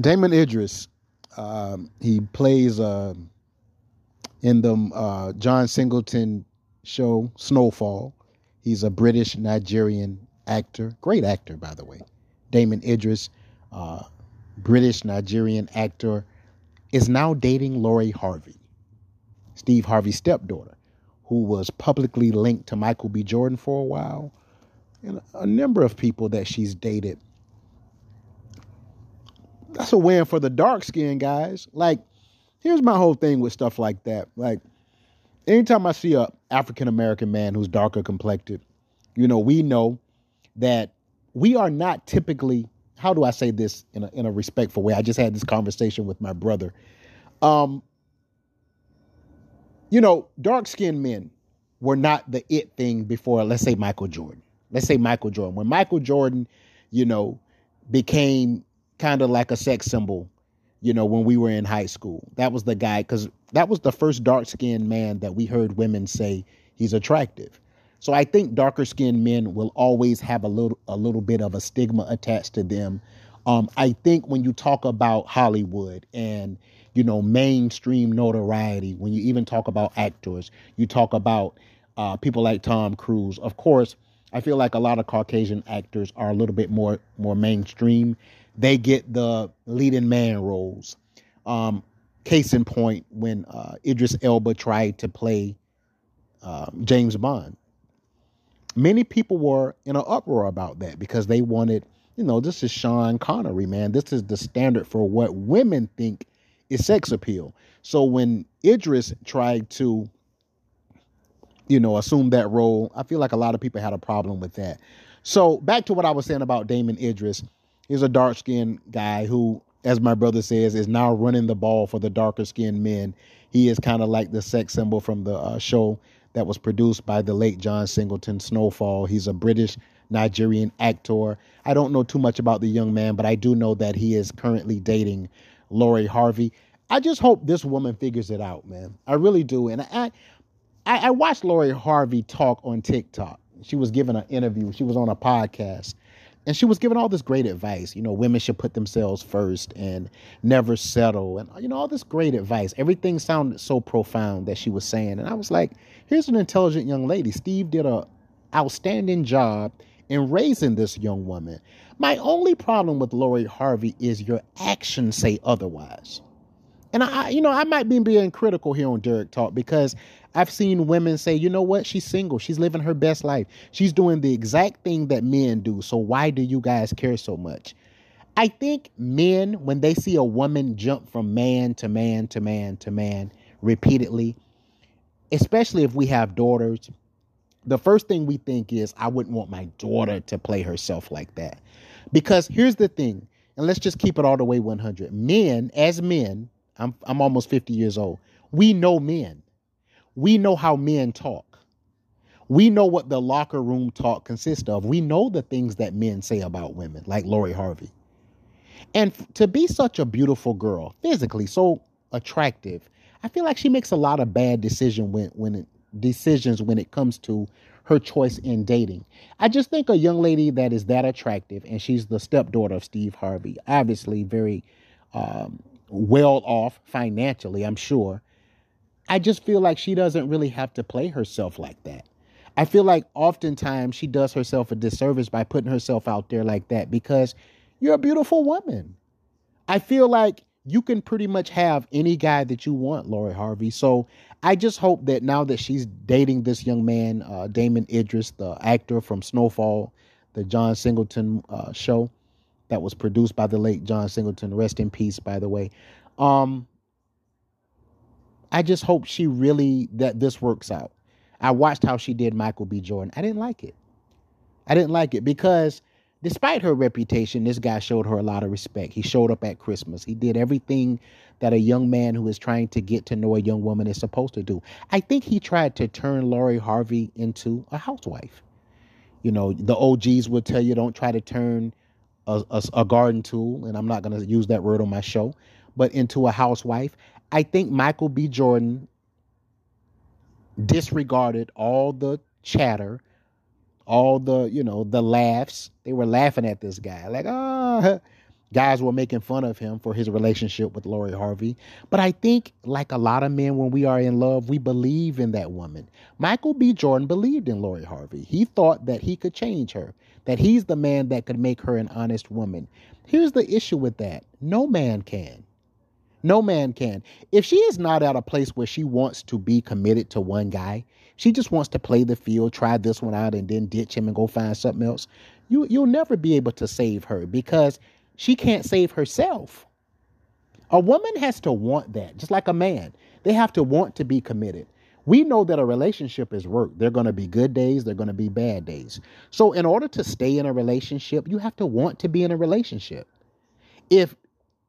Damon Idris, um, he plays uh, in the uh, John Singleton show Snowfall. He's a British Nigerian actor, great actor by the way. Damon Idris, uh, British Nigerian actor, is now dating Lori Harvey, Steve Harvey's stepdaughter, who was publicly linked to Michael B. Jordan for a while, and a number of people that she's dated that's a win for the dark skinned guys. Like, here's my whole thing with stuff like that. Like, anytime I see a African American man who's darker complected, you know, we know that we are not typically. How do I say this in a in a respectful way? I just had this conversation with my brother. Um, you know, dark skinned men were not the it thing before. Let's say Michael Jordan. Let's say Michael Jordan. When Michael Jordan, you know, became kind of like a sex symbol, you know, when we were in high school. That was the guy, because that was the first dark skinned man that we heard women say he's attractive. So I think darker skinned men will always have a little a little bit of a stigma attached to them. Um, I think when you talk about Hollywood and you know mainstream notoriety, when you even talk about actors, you talk about uh, people like Tom Cruise. Of course, I feel like a lot of Caucasian actors are a little bit more more mainstream they get the leading man roles. Um, case in point, when uh, Idris Elba tried to play uh, James Bond, many people were in an uproar about that because they wanted, you know, this is Sean Connery, man. This is the standard for what women think is sex appeal. So when Idris tried to, you know, assume that role, I feel like a lot of people had a problem with that. So back to what I was saying about Damon Idris. He's a dark skinned guy who, as my brother says, is now running the ball for the darker skinned men. He is kind of like the sex symbol from the uh, show that was produced by the late John Singleton, Snowfall. He's a British Nigerian actor. I don't know too much about the young man, but I do know that he is currently dating Lori Harvey. I just hope this woman figures it out, man. I really do. And I, I, I watched Lori Harvey talk on TikTok. She was giving an interview. She was on a podcast, and she was giving all this great advice. You know, women should put themselves first and never settle, and you know all this great advice. Everything sounded so profound that she was saying, and I was like, "Here's an intelligent young lady." Steve did a outstanding job in raising this young woman. My only problem with Lori Harvey is your actions say otherwise. And I, you know, I might be being critical here on Derek Talk because I've seen women say, you know what, she's single, she's living her best life, she's doing the exact thing that men do. So why do you guys care so much? I think men, when they see a woman jump from man to man to man to man repeatedly, especially if we have daughters, the first thing we think is, I wouldn't want my daughter to play herself like that. Because here's the thing, and let's just keep it all the way 100. Men, as men, I'm I'm almost 50 years old. We know men. We know how men talk. We know what the locker room talk consists of. We know the things that men say about women, like Lori Harvey. And to be such a beautiful girl, physically so attractive, I feel like she makes a lot of bad decision when when it, decisions when it comes to her choice in dating. I just think a young lady that is that attractive, and she's the stepdaughter of Steve Harvey, obviously very um, well off financially, I'm sure. I just feel like she doesn't really have to play herself like that. I feel like oftentimes she does herself a disservice by putting herself out there like that because you're a beautiful woman. I feel like you can pretty much have any guy that you want, Lori Harvey. So I just hope that now that she's dating this young man, uh, Damon Idris, the actor from Snowfall, the John Singleton uh, show, that was produced by the late John Singleton. Rest in peace, by the way. Um, I just hope she really that this works out. I watched how she did Michael B. Jordan. I didn't like it. I didn't like it because despite her reputation, this guy showed her a lot of respect. He showed up at Christmas. He did everything that a young man who is trying to get to know a young woman is supposed to do. I think he tried to turn Lori Harvey into a housewife. You know, the OGs would tell you don't try to turn a, a, a garden tool, and I'm not going to use that word on my show, but into a housewife. I think Michael B. Jordan disregarded all the chatter, all the, you know, the laughs. They were laughing at this guy, like, ah. Guys were making fun of him for his relationship with Lori Harvey. But I think, like a lot of men, when we are in love, we believe in that woman. Michael B. Jordan believed in Lori Harvey. He thought that he could change her, that he's the man that could make her an honest woman. Here's the issue with that no man can. No man can. If she is not at a place where she wants to be committed to one guy, she just wants to play the field, try this one out, and then ditch him and go find something else. You you'll never be able to save her because she can't save herself. A woman has to want that, just like a man. They have to want to be committed. We know that a relationship is work. There are going to be good days, there are going to be bad days. So, in order to stay in a relationship, you have to want to be in a relationship. If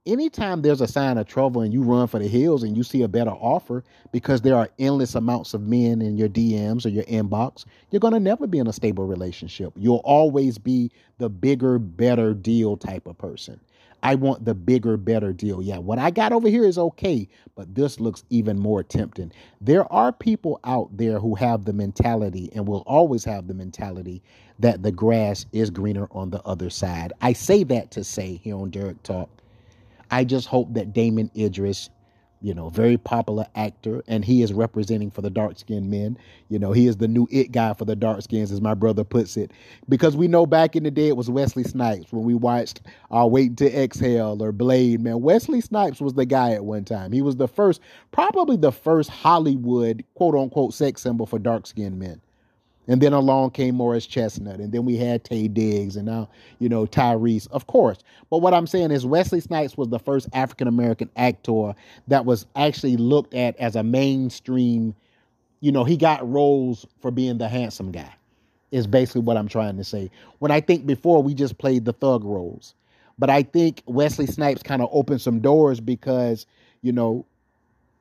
anytime there's a sign of trouble and you run for the hills and you see a better offer because there are endless amounts of men in your DMs or your inbox, you're going to never be in a stable relationship. You'll always be the bigger, better deal type of person. I want the bigger, better deal. Yeah, what I got over here is okay, but this looks even more tempting. There are people out there who have the mentality and will always have the mentality that the grass is greener on the other side. I say that to say here on Derek Talk I just hope that Damon Idris, you know, very popular actor, and he is representing for the dark skinned men. You know, he is the new it guy for the dark skins, as my brother puts it. Because we know back in the day it was Wesley Snipes when we watched uh, Wait to Exhale or Blade, man. Wesley Snipes was the guy at one time. He was the first, probably the first Hollywood quote unquote sex symbol for dark skinned men. And then along came Morris Chestnut, and then we had Taye Diggs, and now, you know, Tyrese, of course. But what I'm saying is Wesley Snipes was the first African American actor that was actually looked at as a mainstream, you know, he got roles for being the handsome guy, is basically what I'm trying to say. When I think before we just played the thug roles. But I think Wesley Snipes kind of opened some doors because, you know,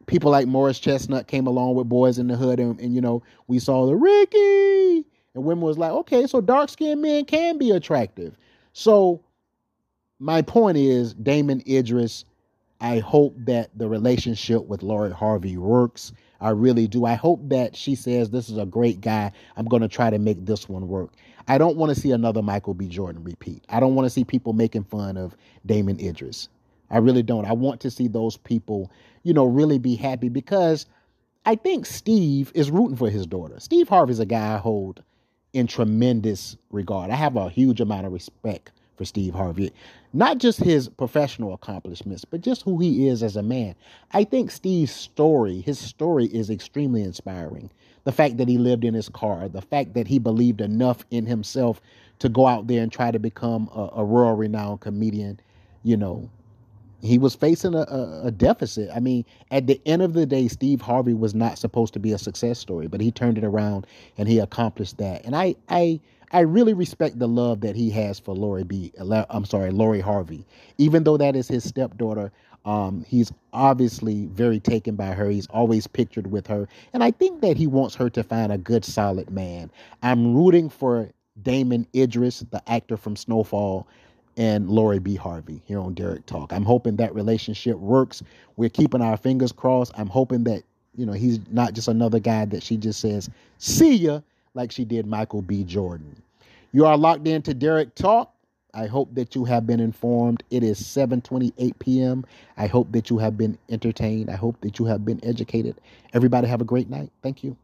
people like Morris Chestnut came along with Boys in the Hood, and, and you know, we saw the Ricky, and women was like, okay, so dark skinned men can be attractive. So my point is, Damon Idris, I hope that the relationship with Lori Harvey works. I really do. I hope that she says this is a great guy. I'm going to try to make this one work. I don't want to see another Michael B. Jordan repeat. I don't want to see people making fun of Damon Idris. I really don't. I want to see those people, you know, really be happy because I think Steve is rooting for his daughter. Steve Harvey's a guy I hold in tremendous regard. I have a huge amount of respect for Steve Harvey. Not just his professional accomplishments, but just who he is as a man. I think Steve's story, his story is extremely inspiring. The fact that he lived in his car, the fact that he believed enough in himself to go out there and try to become a, a world renowned comedian, you know, he was facing a, a, a, deficit. I mean, at the end of the day, Steve Harvey was not supposed to be a success story, but he turned it around and he accomplished that. And I, I, I really respect the love that he has for Lori B. I'm sorry, Lori Harvey. Even though that is his stepdaughter, um, he's obviously very taken by her. He's always pictured with her, and I think that he wants her to find a good, solid man. I'm rooting for Damon Idris, the actor from Snowfall, and Lori B. Harvey here on Derek Talk. I'm hoping that relationship works. We're keeping our fingers crossed. I'm hoping that, you know, he's not just another guy that she just says, see ya, like she did Michael B. Jordan. You are locked into Derek Talk. I hope that you have been informed. It is 7:28 p.m. I hope that you have been entertained. I hope that you have been educated. Everybody have a great night. Thank you.